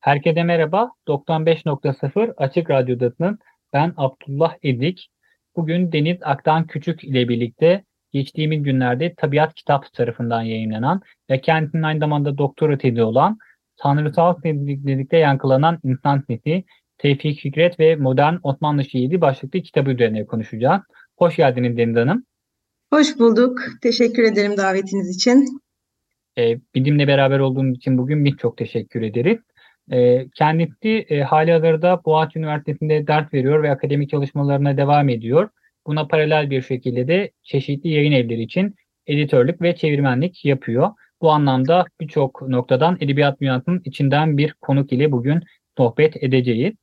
Herkese merhaba. 95.0 Açık Radyo'dasınız. Ben Abdullah Edik. Bugün Deniz Aktan Küçük ile birlikte geçtiğimiz günlerde Tabiat Kitap tarafından yayınlanan ve kendisinin aynı zamanda doktora tezi olan Tanrısal Sessizlikte Yankılanan İnsan Sesi, Tevfik Fikret ve Modern Osmanlı Şiiri başlıklı kitabı üzerine konuşacağız. Hoş geldiniz Deniz Hanım. Hoş bulduk. Teşekkür ederim davetiniz için. Ee, bizimle beraber olduğunuz için bugün biz çok teşekkür ederiz. Ee, kendisi e, hali hazırda Boğaziçi Üniversitesi'nde ders veriyor ve akademik çalışmalarına devam ediyor. Buna paralel bir şekilde de çeşitli yayın evleri için editörlük ve çevirmenlik yapıyor. Bu anlamda birçok noktadan edebiyat dünyasının içinden bir konuk ile bugün sohbet edeceğiz.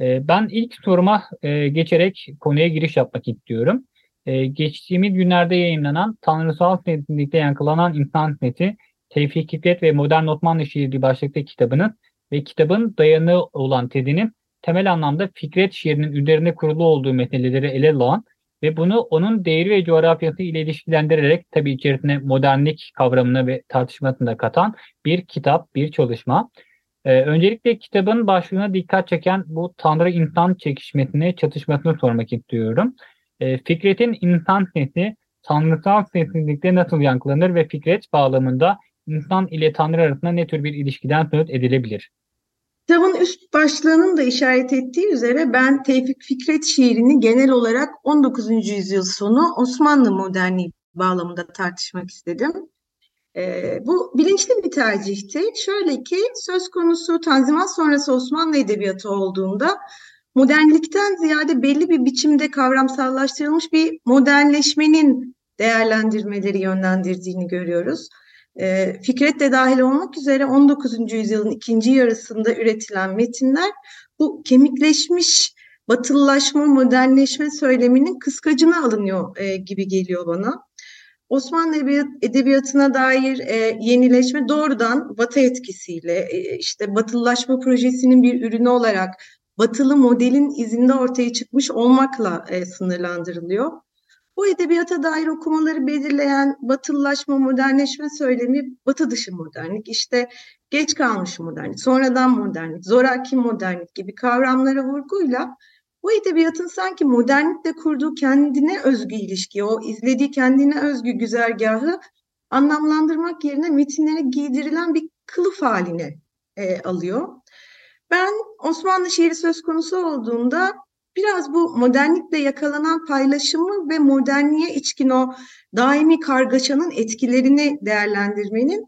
Ee, ben ilk soruma e, geçerek konuya giriş yapmak istiyorum. Ee, geçtiğimiz günlerde yayınlanan Tanrısal Sessizlikte Yankılanan İnsan Sesi, Tevfik Fikret ve Modern Osmanlı Şiiri başlıklı kitabının ve kitabın dayanığı olan tezinin temel anlamda Fikret şiirinin üzerine kurulu olduğu meseleleri ele alan ve bunu onun değeri ve coğrafyası ile ilişkilendirerek tabii içerisine modernlik kavramını ve tartışmasını da katan bir kitap, bir çalışma. Ee, öncelikle kitabın başlığına dikkat çeken bu Tanrı-insan çekişmesine, çatışmasını sormak istiyorum. Ee, Fikret'in insan sesi, tanrısal sessizlikte nasıl yankılanır ve Fikret bağlamında insan ile Tanrı arasında ne tür bir ilişkiden söz edilebilir? Kitabın üst başlığının da işaret ettiği üzere ben Tevfik Fikret şiirini genel olarak 19. yüzyıl sonu Osmanlı modernliği bağlamında tartışmak istedim. Ee, bu bilinçli bir tercihti. Şöyle ki söz konusu Tanzimat sonrası Osmanlı Edebiyatı olduğunda modernlikten ziyade belli bir biçimde kavramsallaştırılmış bir modernleşmenin değerlendirmeleri yönlendirdiğini görüyoruz. E, Fikret de dahil olmak üzere 19. yüzyılın ikinci yarısında üretilen metinler bu kemikleşmiş batılılaşma, modernleşme söyleminin kıskacına alınıyor e, gibi geliyor bana. Osmanlı edebiyatına dair e, yenileşme doğrudan Batı etkisiyle, e, işte batılılaşma projesinin bir ürünü olarak batılı modelin izinde ortaya çıkmış olmakla sınırlandırılıyor. Bu edebiyata dair okumaları belirleyen batılılaşma, modernleşme söylemi batı dışı modernlik, işte geç kalmış modernlik, sonradan modernlik, zoraki modernlik gibi kavramlara vurguyla bu edebiyatın sanki modernlikle kurduğu kendine özgü ilişki, o izlediği kendine özgü güzergahı anlamlandırmak yerine metinlere giydirilen bir kılıf haline e, alıyor. Ben Osmanlı şiiri söz konusu olduğunda biraz bu modernlikle yakalanan paylaşımı ve modernliğe içkin o daimi kargaşanın etkilerini değerlendirmenin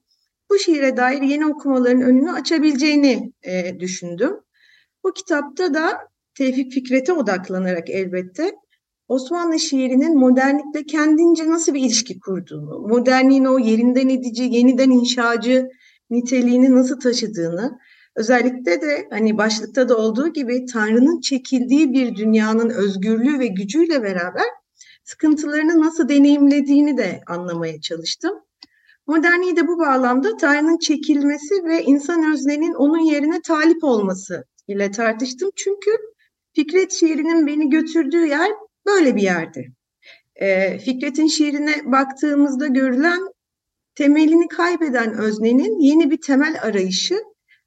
bu şiire dair yeni okumaların önünü açabileceğini e, düşündüm. Bu kitapta da Tevfik Fikret'e odaklanarak elbette Osmanlı şiirinin modernlikle kendince nasıl bir ilişki kurduğunu, modernliğin o yerinden edici, yeniden inşacı niteliğini nasıl taşıdığını, Özellikle de hani başlıkta da olduğu gibi Tanrı'nın çekildiği bir dünyanın özgürlüğü ve gücüyle beraber sıkıntılarını nasıl deneyimlediğini de anlamaya çalıştım. Modernliği de bu bağlamda Tanrı'nın çekilmesi ve insan öznenin onun yerine talip olması ile tartıştım. Çünkü Fikret şiirinin beni götürdüğü yer böyle bir yerdi. E, Fikret'in şiirine baktığımızda görülen temelini kaybeden öznenin yeni bir temel arayışı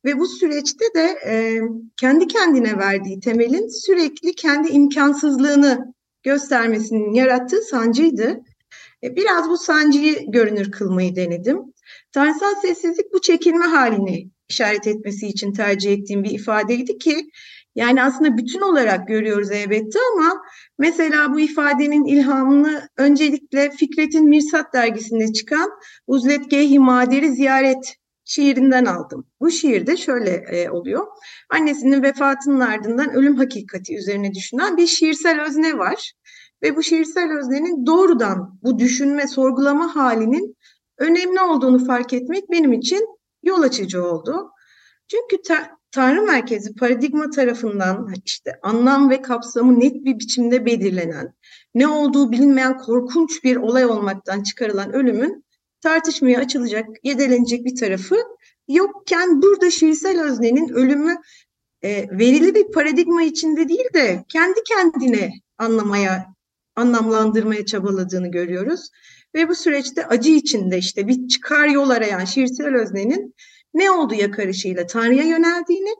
ve bu süreçte de e, kendi kendine verdiği temelin sürekli kendi imkansızlığını göstermesinin yarattığı sancıydı. E, biraz bu sancıyı görünür kılmayı denedim. Tanrısal sessizlik bu çekilme halini işaret etmesi için tercih ettiğim bir ifadeydi ki yani aslında bütün olarak görüyoruz elbette ama mesela bu ifadenin ilhamını öncelikle Fikret'in Mirsat dergisinde çıkan Uzlet Geyhi Maderi Ziyaret şiirinden aldım. Bu şiirde şöyle e, oluyor. Annesinin vefatının ardından ölüm hakikati üzerine düşünen bir şiirsel özne var. ve bu şiirsel öznenin doğrudan bu düşünme, sorgulama halinin önemli olduğunu fark etmek benim için yol açıcı oldu. Çünkü ta Tanrı merkezi paradigma tarafından işte anlam ve kapsamı net bir biçimde belirlenen, ne olduğu bilinmeyen korkunç bir olay olmaktan çıkarılan ölümün tartışmaya açılacak, yedelenecek bir tarafı yokken burada şiirsel öznenin ölümü e, verili bir paradigma içinde değil de kendi kendine anlamaya, anlamlandırmaya çabaladığını görüyoruz. Ve bu süreçte acı içinde işte bir çıkar yol arayan şiirsel öznenin ne olduğu yakarışıyla Tanrı'ya yöneldiğini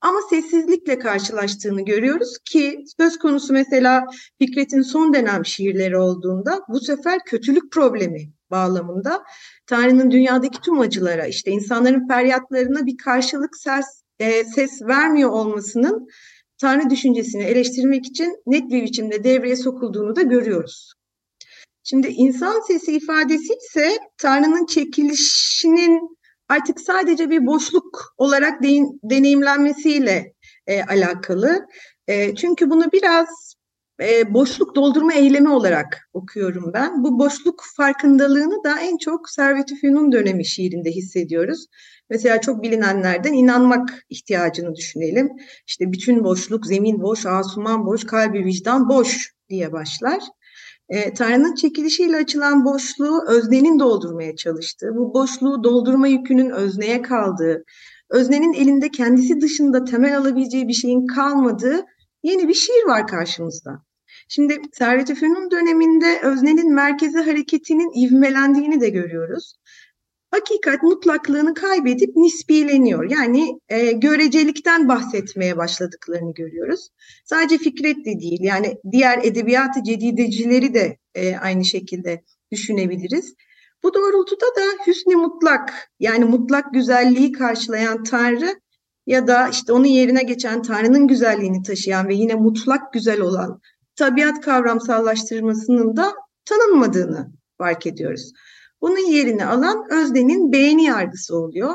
ama sessizlikle karşılaştığını görüyoruz ki söz konusu mesela Fikret'in son dönem şiirleri olduğunda bu sefer kötülük problemi bağlamında Tanrı'nın dünyadaki tüm acılara işte insanların feryatlarına bir karşılık ses, e, ses vermiyor olmasının Tanrı düşüncesini eleştirmek için net bir biçimde devreye sokulduğunu da görüyoruz. Şimdi insan sesi ifadesi ise Tanrı'nın çekilişinin artık sadece bir boşluk olarak de, deneyimlenmesiyle e, alakalı. E, çünkü bunu biraz e, boşluk doldurma eylemi olarak okuyorum ben. Bu boşluk farkındalığını da en çok Servet-i Fünun dönemi şiirinde hissediyoruz. Mesela çok bilinenlerden inanmak ihtiyacını düşünelim. İşte bütün boşluk, zemin boş, asuman boş, kalbi vicdan boş diye başlar. E, Tanrı'nın çekilişiyle açılan boşluğu öznenin doldurmaya çalıştığı, bu boşluğu doldurma yükünün özneye kaldığı, öznenin elinde kendisi dışında temel alabileceği bir şeyin kalmadığı yeni bir şiir var karşımızda. Şimdi Servet-i Fünun döneminde öznenin merkezi hareketinin ivmelendiğini de görüyoruz hakikat mutlaklığını kaybedip nisbileniyor. Yani e, görecelikten bahsetmeye başladıklarını görüyoruz. Sadece Fikret de değil yani diğer edebiyatı cedidecileri de e, aynı şekilde düşünebiliriz. Bu doğrultuda da hüsnü mutlak yani mutlak güzelliği karşılayan Tanrı ya da işte onun yerine geçen Tanrı'nın güzelliğini taşıyan ve yine mutlak güzel olan tabiat kavramsallaştırmasının da tanınmadığını fark ediyoruz. Bunun yerini alan öznenin beğeni yargısı oluyor.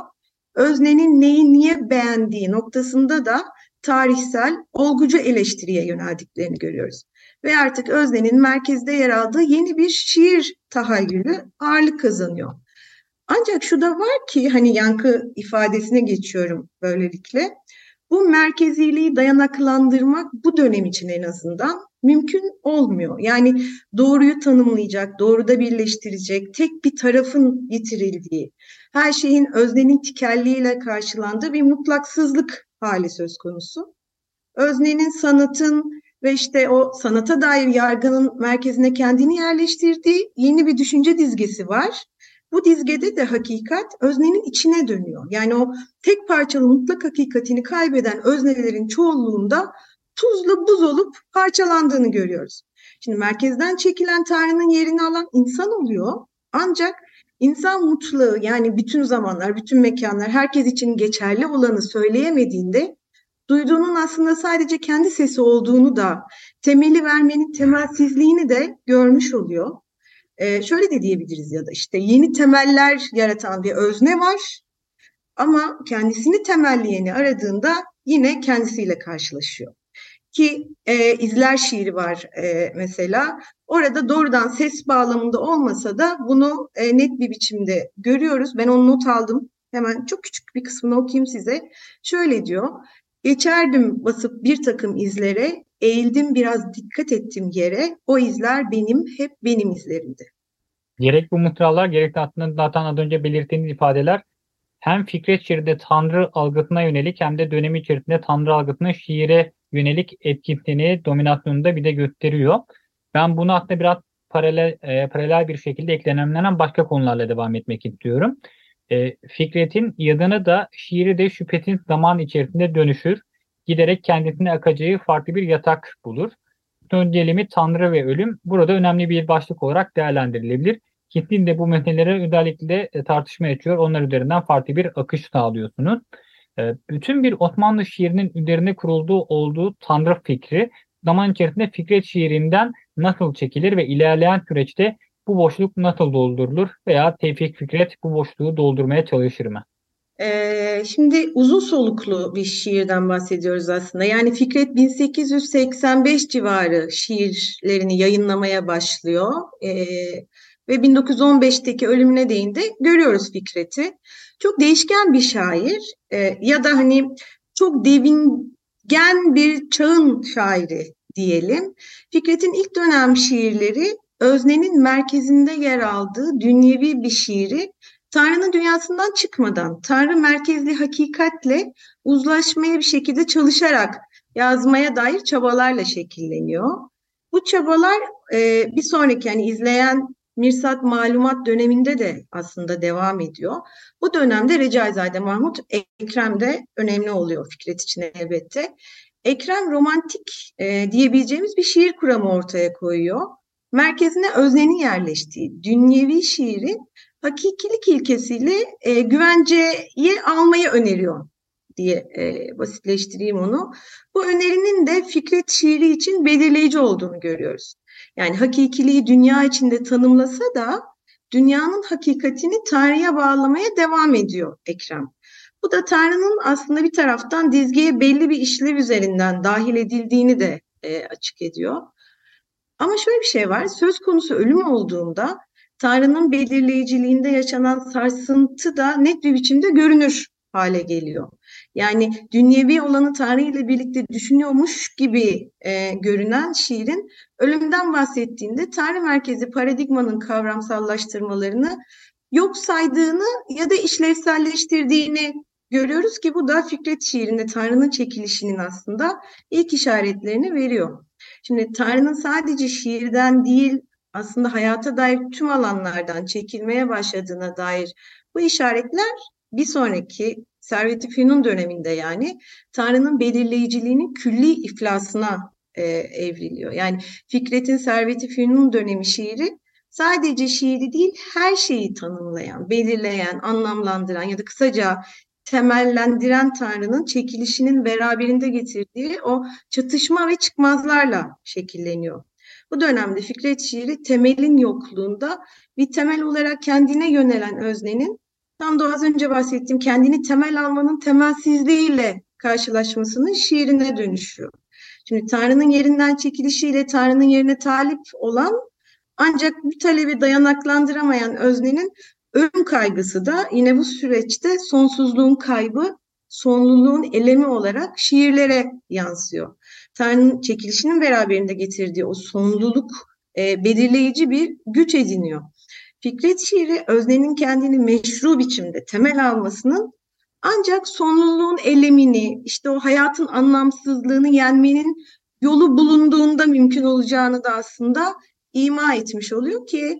Öznenin neyi niye beğendiği noktasında da tarihsel, olgucu eleştiriye yöneldiklerini görüyoruz. Ve artık öznenin merkezde yer aldığı yeni bir şiir tahayyülü ağırlık kazanıyor. Ancak şu da var ki hani yankı ifadesine geçiyorum böylelikle. Bu merkeziliği dayanaklandırmak bu dönem için en azından mümkün olmuyor. Yani doğruyu tanımlayacak, doğruda birleştirecek tek bir tarafın yitirildiği, her şeyin öznenin tikelliğiyle karşılandığı bir mutlaksızlık hali söz konusu. Öznenin sanatın ve işte o sanata dair yargının merkezine kendini yerleştirdiği yeni bir düşünce dizgesi var. Bu dizgede de hakikat öznenin içine dönüyor. Yani o tek parçalı mutlak hakikatini kaybeden öznelerin çoğunluğunda tuzla buz olup parçalandığını görüyoruz. Şimdi merkezden çekilen Tanrı'nın yerini alan insan oluyor. Ancak insan mutlağı yani bütün zamanlar, bütün mekanlar herkes için geçerli olanı söyleyemediğinde duyduğunun aslında sadece kendi sesi olduğunu da temeli vermenin temelsizliğini de görmüş oluyor. Ee, şöyle de diyebiliriz ya da işte yeni temeller yaratan bir özne var ama kendisini temelleyeni aradığında yine kendisiyle karşılaşıyor ki e, izler şiiri var e, mesela. Orada doğrudan ses bağlamında olmasa da bunu e, net bir biçimde görüyoruz. Ben onu not aldım. Hemen çok küçük bir kısmını okuyayım size. Şöyle diyor. Geçerdim basıp bir takım izlere, eğildim biraz dikkat ettim yere. O izler benim, hep benim izlerimdi. Gerek bu mıtralar gerek de zaten az önce belirttiğiniz ifadeler hem Fikret şiirde Tanrı algısına yönelik hem de dönemi içerisinde Tanrı algısına şiire yönelik etkinliğini, dominasyonunu da bir de gösteriyor. Ben bunu aslında biraz paralel, e, paralel bir şekilde eklenemlenen başka konularla devam etmek istiyorum. E, Fikret'in yadını da şiiri de şüphetin zaman içerisinde dönüşür. Giderek kendisine akacağı farklı bir yatak bulur. Öncelimi Tanrı ve ölüm burada önemli bir başlık olarak değerlendirilebilir. Kitlin de bu meselelere özellikle e, tartışma açıyor. Onlar üzerinden farklı bir akış sağlıyorsunuz. Ee, bütün bir Osmanlı şiirinin üzerine kurulduğu olduğu Tanrı fikri zaman içerisinde Fikret şiirinden nasıl çekilir ve ilerleyen süreçte bu boşluk nasıl doldurulur veya Tevfik Fikret bu boşluğu doldurmaya çalışır mı? Ee, şimdi uzun soluklu bir şiirden bahsediyoruz aslında. Yani Fikret 1885 civarı şiirlerini yayınlamaya başlıyor. Ee, ve 1915'teki ölümüne değin de görüyoruz Fikret'i. Çok değişken bir şair ee, ya da hani çok devingen bir çağın şairi diyelim. Fikret'in ilk dönem şiirleri öznenin merkezinde yer aldığı dünyevi bir şiiri Tanrı'nın dünyasından çıkmadan, Tanrı merkezli hakikatle uzlaşmaya bir şekilde çalışarak yazmaya dair çabalarla şekilleniyor. Bu çabalar e, bir sonraki yani izleyen Mirsat Malumat döneminde de aslında devam ediyor. Bu dönemde Recaizade Mahmut Ekrem de önemli oluyor Fikret için elbette. Ekrem romantik e, diyebileceğimiz bir şiir kuramı ortaya koyuyor. Merkezine öznenin yerleştiği dünyevi şiirin hakikilik ilkesiyle e, güvenceye almayı öneriyor diye e, basitleştireyim onu. Bu önerinin de Fikret şiiri için belirleyici olduğunu görüyoruz. Yani hakikiliği dünya içinde tanımlasa da dünyanın hakikatini Tanrı'ya bağlamaya devam ediyor Ekrem. Bu da Tanrı'nın aslında bir taraftan dizgeye belli bir işlev üzerinden dahil edildiğini de e, açık ediyor. Ama şöyle bir şey var, söz konusu ölüm olduğunda Tanrı'nın belirleyiciliğinde yaşanan sarsıntı da net bir biçimde görünür hale geliyor. Yani dünyevi olanı Tanrı ile birlikte düşünüyormuş gibi e, görünen şiirin ölümden bahsettiğinde Tanrı merkezi paradigmanın kavramsallaştırmalarını yok saydığını ya da işlevselleştirdiğini görüyoruz ki bu da Fikret şiirinde Tanrı'nın çekilişinin aslında ilk işaretlerini veriyor. Şimdi Tanrı'nın sadece şiirden değil aslında hayata dair tüm alanlardan çekilmeye başladığına dair bu işaretler bir sonraki Servet-i Fünun döneminde yani Tanrı'nın belirleyiciliğinin külli iflasına e, evriliyor. Yani Fikret'in Servet-i Fünun dönemi şiiri sadece şiiri değil her şeyi tanımlayan, belirleyen, anlamlandıran ya da kısaca temellendiren Tanrı'nın çekilişinin beraberinde getirdiği o çatışma ve çıkmazlarla şekilleniyor. Bu dönemde Fikret şiiri temelin yokluğunda bir temel olarak kendine yönelen öznenin tam da az önce bahsettiğim kendini temel almanın temelsizliğiyle karşılaşmasının şiirine dönüşüyor. Şimdi Tanrı'nın yerinden çekilişiyle Tanrı'nın yerine talip olan ancak bu talebi dayanaklandıramayan öznenin ölüm kaygısı da yine bu süreçte sonsuzluğun kaybı, sonluluğun elemi olarak şiirlere yansıyor. Tanrı'nın çekilişinin beraberinde getirdiği o sonluluk e, belirleyici bir güç ediniyor. Fikret şiiri öznenin kendini meşru biçimde temel almasının ancak sonluluğun elemini, işte o hayatın anlamsızlığını yenmenin yolu bulunduğunda mümkün olacağını da aslında ima etmiş oluyor ki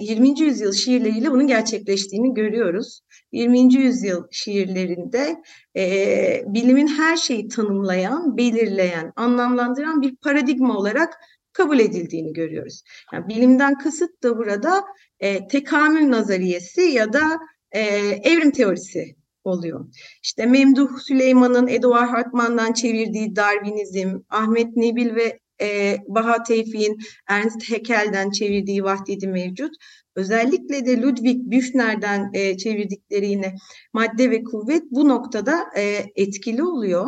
20. yüzyıl şiirleriyle bunun gerçekleştiğini görüyoruz. 20. yüzyıl şiirlerinde e, bilimin her şeyi tanımlayan, belirleyen, anlamlandıran bir paradigma olarak kabul edildiğini görüyoruz. Yani bilimden kasıt da burada e, tekamül nazariyesi ya da e, evrim teorisi oluyor. İşte Memduh Süleyman'ın Eduard Hartmann'dan çevirdiği Darwinizm, Ahmet Nebil ve e, Baha Tevfik'in Ernst Haeckel'den çevirdiği vahdedi mevcut. Özellikle de Ludwig Büchner'den e, çevirdikleri yine madde ve kuvvet bu noktada e, etkili oluyor.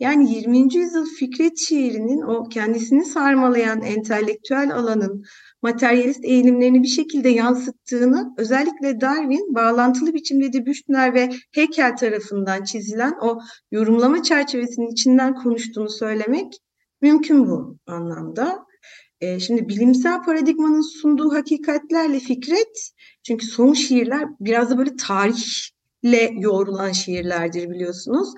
Yani 20. yüzyıl Fikret şiirinin o kendisini sarmalayan entelektüel alanın materyalist eğilimlerini bir şekilde yansıttığını özellikle Darwin bağlantılı biçimde de Büchner ve Haeckel tarafından çizilen o yorumlama çerçevesinin içinden konuştuğunu söylemek mümkün bu anlamda. E, şimdi bilimsel paradigmanın sunduğu hakikatlerle Fikret, çünkü son şiirler biraz da böyle tarihle yoğrulan şiirlerdir biliyorsunuz.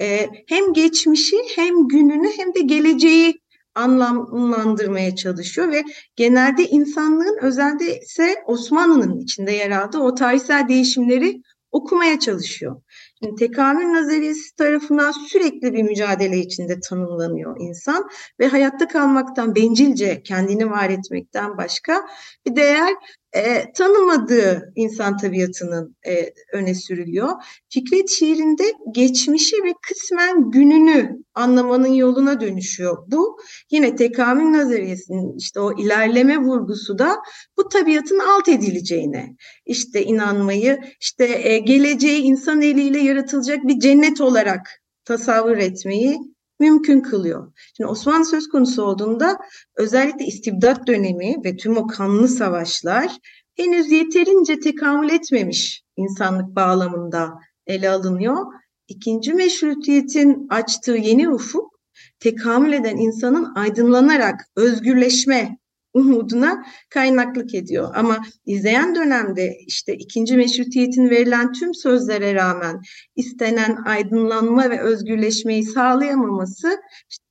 E, hem geçmişi hem gününü hem de geleceği anlamlandırmaya çalışıyor ve genelde insanlığın özelde ise Osmanlı'nın içinde yer aldığı o tarihsel değişimleri okumaya çalışıyor. Şimdi tekamül nazariyesi tarafından sürekli bir mücadele içinde tanımlanıyor insan ve hayatta kalmaktan bencilce kendini var etmekten başka bir değer e, tanımadığı insan tabiatının e, öne sürülüyor. Fikret şiirinde geçmişi ve kısmen gününü anlamanın yoluna dönüşüyor. Bu yine tekamül nazariyesinin işte o ilerleme vurgusu da bu tabiatın alt edileceğine, işte inanmayı, işte e, geleceği insan eliyle yaratılacak bir cennet olarak tasavvur etmeyi mümkün kılıyor. Şimdi Osmanlı söz konusu olduğunda özellikle istibdat dönemi ve tüm o kanlı savaşlar henüz yeterince tekamül etmemiş insanlık bağlamında ele alınıyor. İkinci meşrutiyetin açtığı yeni ufuk tekamül eden insanın aydınlanarak özgürleşme umuduna kaynaklık ediyor. Ama izleyen dönemde işte ikinci meşrutiyetin verilen tüm sözlere rağmen istenen aydınlanma ve özgürleşmeyi sağlayamaması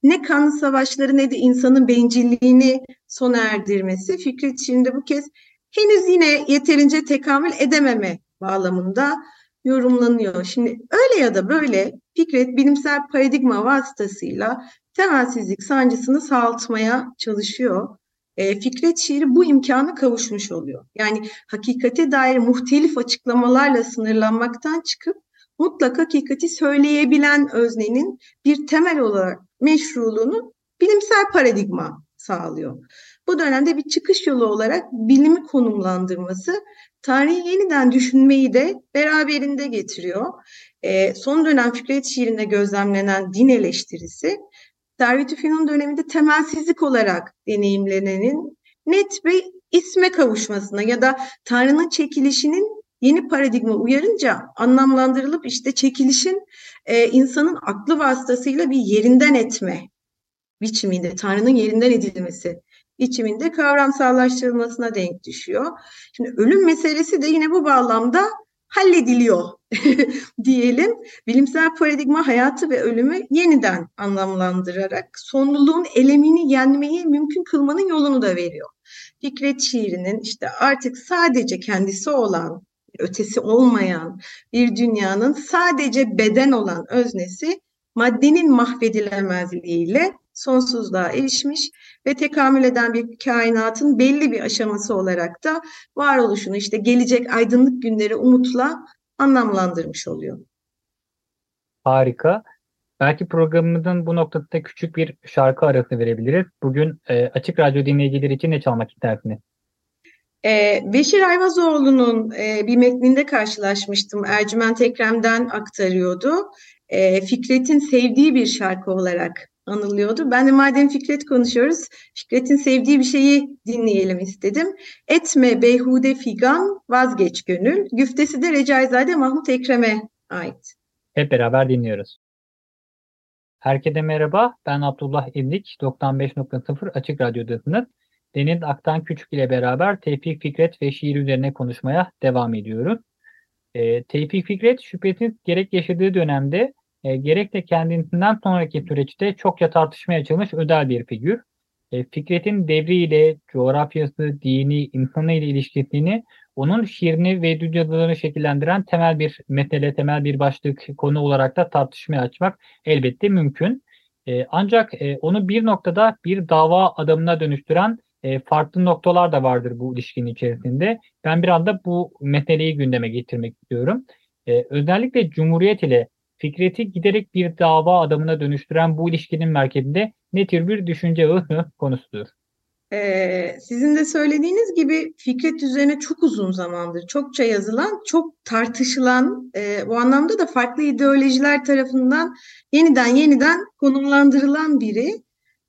ne kanlı savaşları ne de insanın bencilliğini sona erdirmesi Fikret şimdi bu kez henüz yine yeterince tekamül edememe bağlamında yorumlanıyor. Şimdi öyle ya da böyle Fikret bilimsel paradigma vasıtasıyla temelsizlik sancısını sağaltmaya çalışıyor e, Fikret şiiri bu imkanı kavuşmuş oluyor. Yani hakikate dair muhtelif açıklamalarla sınırlanmaktan çıkıp mutlak hakikati söyleyebilen öznenin bir temel olarak meşruluğunu bilimsel paradigma sağlıyor. Bu dönemde bir çıkış yolu olarak bilimi konumlandırması tarihi yeniden düşünmeyi de beraberinde getiriyor. E, son dönem Fikret şiirinde gözlemlenen din eleştirisi Servet-i Fünun döneminde temelsizlik olarak deneyimlenenin net bir isme kavuşmasına ya da Tanrı'nın çekilişinin yeni paradigma uyarınca anlamlandırılıp işte çekilişin e, insanın aklı vasıtasıyla bir yerinden etme biçiminde, Tanrı'nın yerinden edilmesi biçiminde kavramsallaştırılmasına denk düşüyor. Şimdi ölüm meselesi de yine bu bağlamda hallediliyor diyelim. Bilimsel paradigma hayatı ve ölümü yeniden anlamlandırarak sonluluğun elemini yenmeyi mümkün kılmanın yolunu da veriyor. Fikret şiirinin işte artık sadece kendisi olan, ötesi olmayan bir dünyanın sadece beden olan öznesi maddenin mahvedilemezliğiyle sonsuzluğa erişmiş ve tekamül eden bir kainatın belli bir aşaması olarak da varoluşunu işte gelecek aydınlık günleri umutla anlamlandırmış oluyor. Harika. Belki programımızın bu noktada küçük bir şarkı arası verebiliriz. Bugün e, Açık Radyo dinleyicileri için ne çalmak istersiniz? Ee, Beşir Ayvazoğlu'nun e, bir metninde karşılaşmıştım. Ercüment Ekrem'den aktarıyordu. E, Fikret'in sevdiği bir şarkı olarak anılıyordu. Ben de madem Fikret konuşuyoruz, Fikret'in sevdiği bir şeyi dinleyelim istedim. Etme beyhude figan, vazgeç gönül. Güftesi de Recaizade Mahmut Ekrem'e ait. Hep beraber dinliyoruz. Herkese merhaba, ben Abdullah İblik, 95.0 Açık Radyo'dasınız. Deniz Aktan Küçük ile beraber Tevfik Fikret ve şiir üzerine konuşmaya devam ediyoruz. E, Tevfik Fikret şüphesiz gerek yaşadığı dönemde e, gerek de kendisinden sonraki süreçte çokça tartışmaya açılmış özel bir figür. E, Fikret'in devriyle, coğrafyası, dini, insanı ile ilişkisini onun şiirini ve dünyalarını şekillendiren temel bir mesele, temel bir başlık konu olarak da tartışmaya açmak elbette mümkün. E, ancak e, onu bir noktada bir dava adamına dönüştüren e, farklı noktalar da vardır bu ilişkinin içerisinde. Ben bir anda bu meseleyi gündeme getirmek istiyorum. E, özellikle Cumhuriyet ile Fikret'i giderek bir dava adamına dönüştüren bu ilişkinin merkezinde ne tür bir düşünce konusudur. Ee, sizin de söylediğiniz gibi Fikret üzerine çok uzun zamandır çokça yazılan, çok tartışılan, e, bu anlamda da farklı ideolojiler tarafından yeniden yeniden konumlandırılan biri.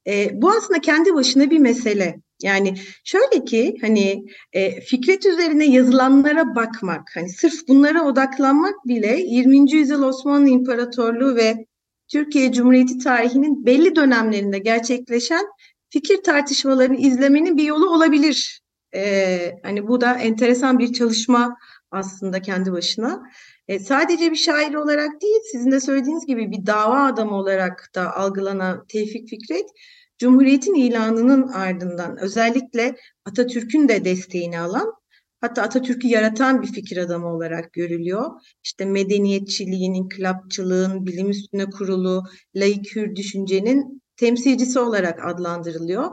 E, bu aslında kendi başına bir mesele. Yani şöyle ki hani e, Fikret üzerine yazılanlara bakmak, hani sırf bunlara odaklanmak bile 20. yüzyıl Osmanlı İmparatorluğu ve Türkiye Cumhuriyeti tarihinin belli dönemlerinde gerçekleşen fikir tartışmalarını izlemenin bir yolu olabilir. E, hani bu da enteresan bir çalışma aslında kendi başına. E, sadece bir şair olarak değil, sizin de söylediğiniz gibi bir dava adamı olarak da algılanan Tevfik Fikret, Cumhuriyet'in ilanının ardından özellikle Atatürk'ün de desteğini alan hatta Atatürk'ü yaratan bir fikir adamı olarak görülüyor. İşte medeniyetçiliğin, inkılapçılığın, bilim üstüne kurulu, laik hür düşüncenin temsilcisi olarak adlandırılıyor.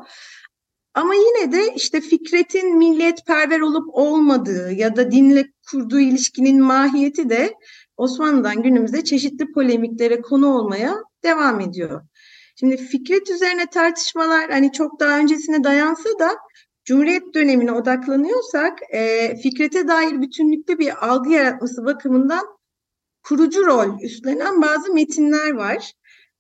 Ama yine de işte Fikret'in milliyetperver olup olmadığı ya da dinle kurduğu ilişkinin mahiyeti de Osmanlı'dan günümüze çeşitli polemiklere konu olmaya devam ediyor. Şimdi Fikret üzerine tartışmalar hani çok daha öncesine dayansa da Cumhuriyet dönemine odaklanıyorsak e, Fikret'e dair bütünlüklü bir algı yaratması bakımından kurucu rol üstlenen bazı metinler var.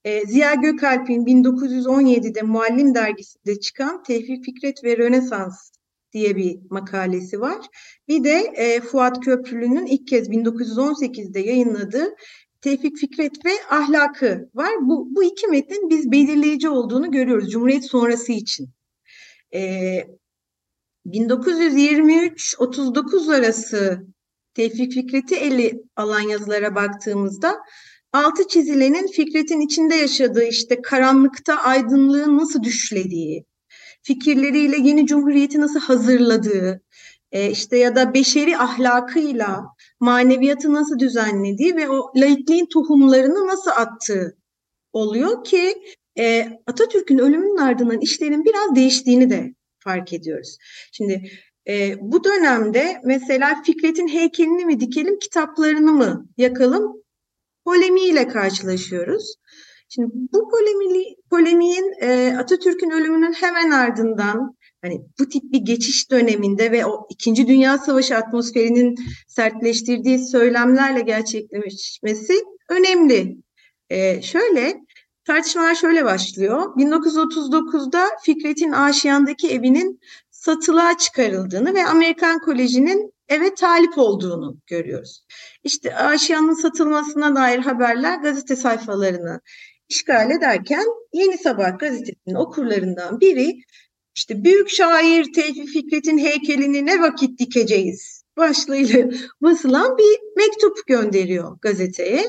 E, Ziya Gökalp'in 1917'de Muallim dergisinde çıkan Tevfik Fikret ve Rönesans diye bir makalesi var. Bir de e, Fuat Köprülü'nün ilk kez 1918'de yayınladığı Tevfik Fikret ve Ahlakı var. Bu, bu iki metnin biz belirleyici olduğunu görüyoruz Cumhuriyet sonrası için. E, 1923-39 arası Tevfik Fikret'i eli alan yazılara baktığımızda altı çizilenin Fikret'in içinde yaşadığı işte karanlıkta aydınlığın nasıl düşlediği, fikirleriyle yeni cumhuriyeti nasıl hazırladığı, e, işte ya da beşeri ahlakıyla maneviyatı nasıl düzenlediği ve o laikliğin tohumlarını nasıl attığı oluyor ki e, Atatürk'ün ölümünün ardından işlerin biraz değiştiğini de fark ediyoruz. Şimdi e, bu dönemde mesela Fikret'in heykelini mi dikelim, kitaplarını mı yakalım polemiğiyle karşılaşıyoruz. Şimdi bu polemi, polemiğin e, Atatürk'ün ölümünün hemen ardından hani bu tip bir geçiş döneminde ve o İkinci Dünya Savaşı atmosferinin sertleştirdiği söylemlerle gerçekleşmesi önemli. E, şöyle tartışmalar şöyle başlıyor. 1939'da Fikret'in Aşiyan'daki evinin satılığa çıkarıldığını ve Amerikan Koleji'nin eve talip olduğunu görüyoruz. İşte Aşiyan'ın satılmasına dair haberler gazete sayfalarını işgal ederken Yeni Sabah gazetesinin okurlarından biri işte büyük şair Tevfik Fikret'in heykelini ne vakit dikeceğiz başlığıyla basılan bir mektup gönderiyor gazeteye.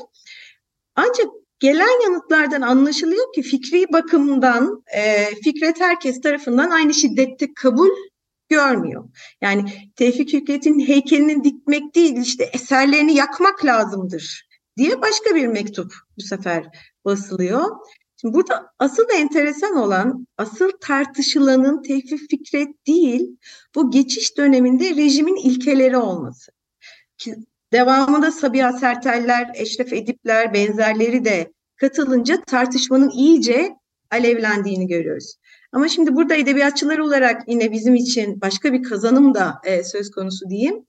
Ancak gelen yanıtlardan anlaşılıyor ki fikri bakımdan e, Fikret herkes tarafından aynı şiddette kabul görmüyor. Yani Tevfik Fikret'in heykelini dikmek değil işte eserlerini yakmak lazımdır diye başka bir mektup bu sefer basılıyor. Şimdi burada asıl enteresan olan, asıl tartışılanın Tevfik Fikret değil, bu geçiş döneminde rejimin ilkeleri olması. Ki devamında Sabiha Serteller, Eşref Edipler benzerleri de katılınca tartışmanın iyice alevlendiğini görüyoruz. Ama şimdi burada edebiyatçılar olarak yine bizim için başka bir kazanım da e, söz konusu diyeyim.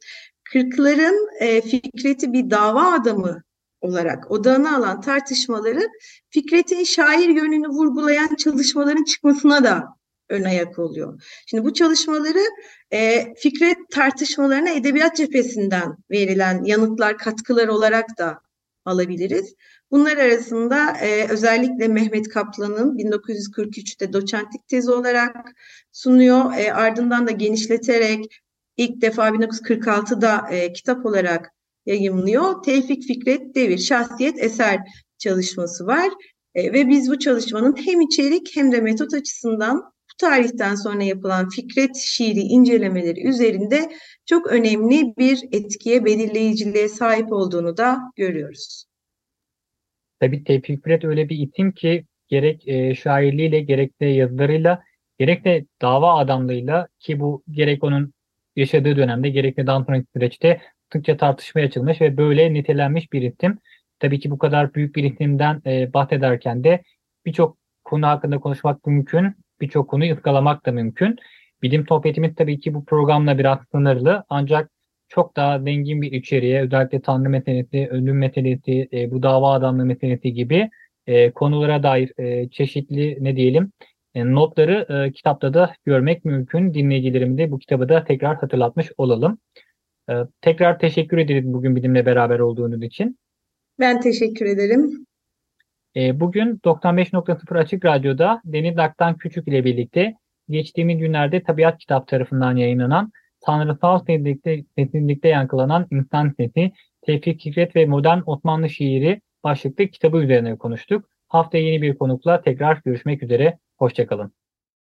Kırkların e, Fikret'i bir dava adamı olarak odağına alan tartışmaları Fikret'in şair yönünü vurgulayan çalışmaların çıkmasına da ön ayak oluyor. Şimdi bu çalışmaları e, Fikret tartışmalarına edebiyat cephesinden verilen yanıtlar, katkılar olarak da alabiliriz. Bunlar arasında e, özellikle Mehmet Kaplan'ın 1943'te doçentlik tezi olarak sunuyor. E, ardından da genişleterek ilk defa 1946'da e, kitap olarak yayımlıyor. Tevfik Fikret Devir Şahsiyet Eser çalışması var. E, ve biz bu çalışmanın hem içerik hem de metot açısından bu tarihten sonra yapılan Fikret şiiri incelemeleri üzerinde çok önemli bir etkiye, belirleyiciliğe sahip olduğunu da görüyoruz. Tabii Tevfik Fikret öyle bir isim ki gerek e, şairliğiyle gerek de yazılarıyla gerek de dava adamlığıyla ki bu gerek onun yaşadığı dönemde gerek de daha sonraki süreçte sıkça tartışmaya açılmış ve böyle nitelenmiş bir isim. Tabii ki bu kadar büyük bir isimden e, bahsederken de birçok konu hakkında konuşmak mümkün, birçok konuyu ıskalamak da mümkün. Bilim sohbetimiz tabii ki bu programla biraz sınırlı ancak çok daha zengin bir içeriğe özellikle Tanrı meselesi, ölüm meselesi, e, bu dava adamlığı meselesi gibi e, konulara dair e, çeşitli ne diyelim e, notları e, kitapta da görmek mümkün. Dinleyicilerimi de bu kitabı da tekrar hatırlatmış olalım. E, tekrar teşekkür ederiz bugün bizimle beraber olduğunuz için. Ben teşekkür ederim. E, bugün 95.0 Açık Radyo'da Deniz Aktan Küçük ile birlikte geçtiğimiz günlerde Tabiat Kitap tarafından yayınlanan tanrısal seslilikte, seslilikte yankılanan insan sesi, Tevfik Fikret ve Modern Osmanlı Şiiri başlıklı kitabı üzerine konuştuk. Haftaya yeni bir konukla tekrar görüşmek üzere. Hoşçakalın.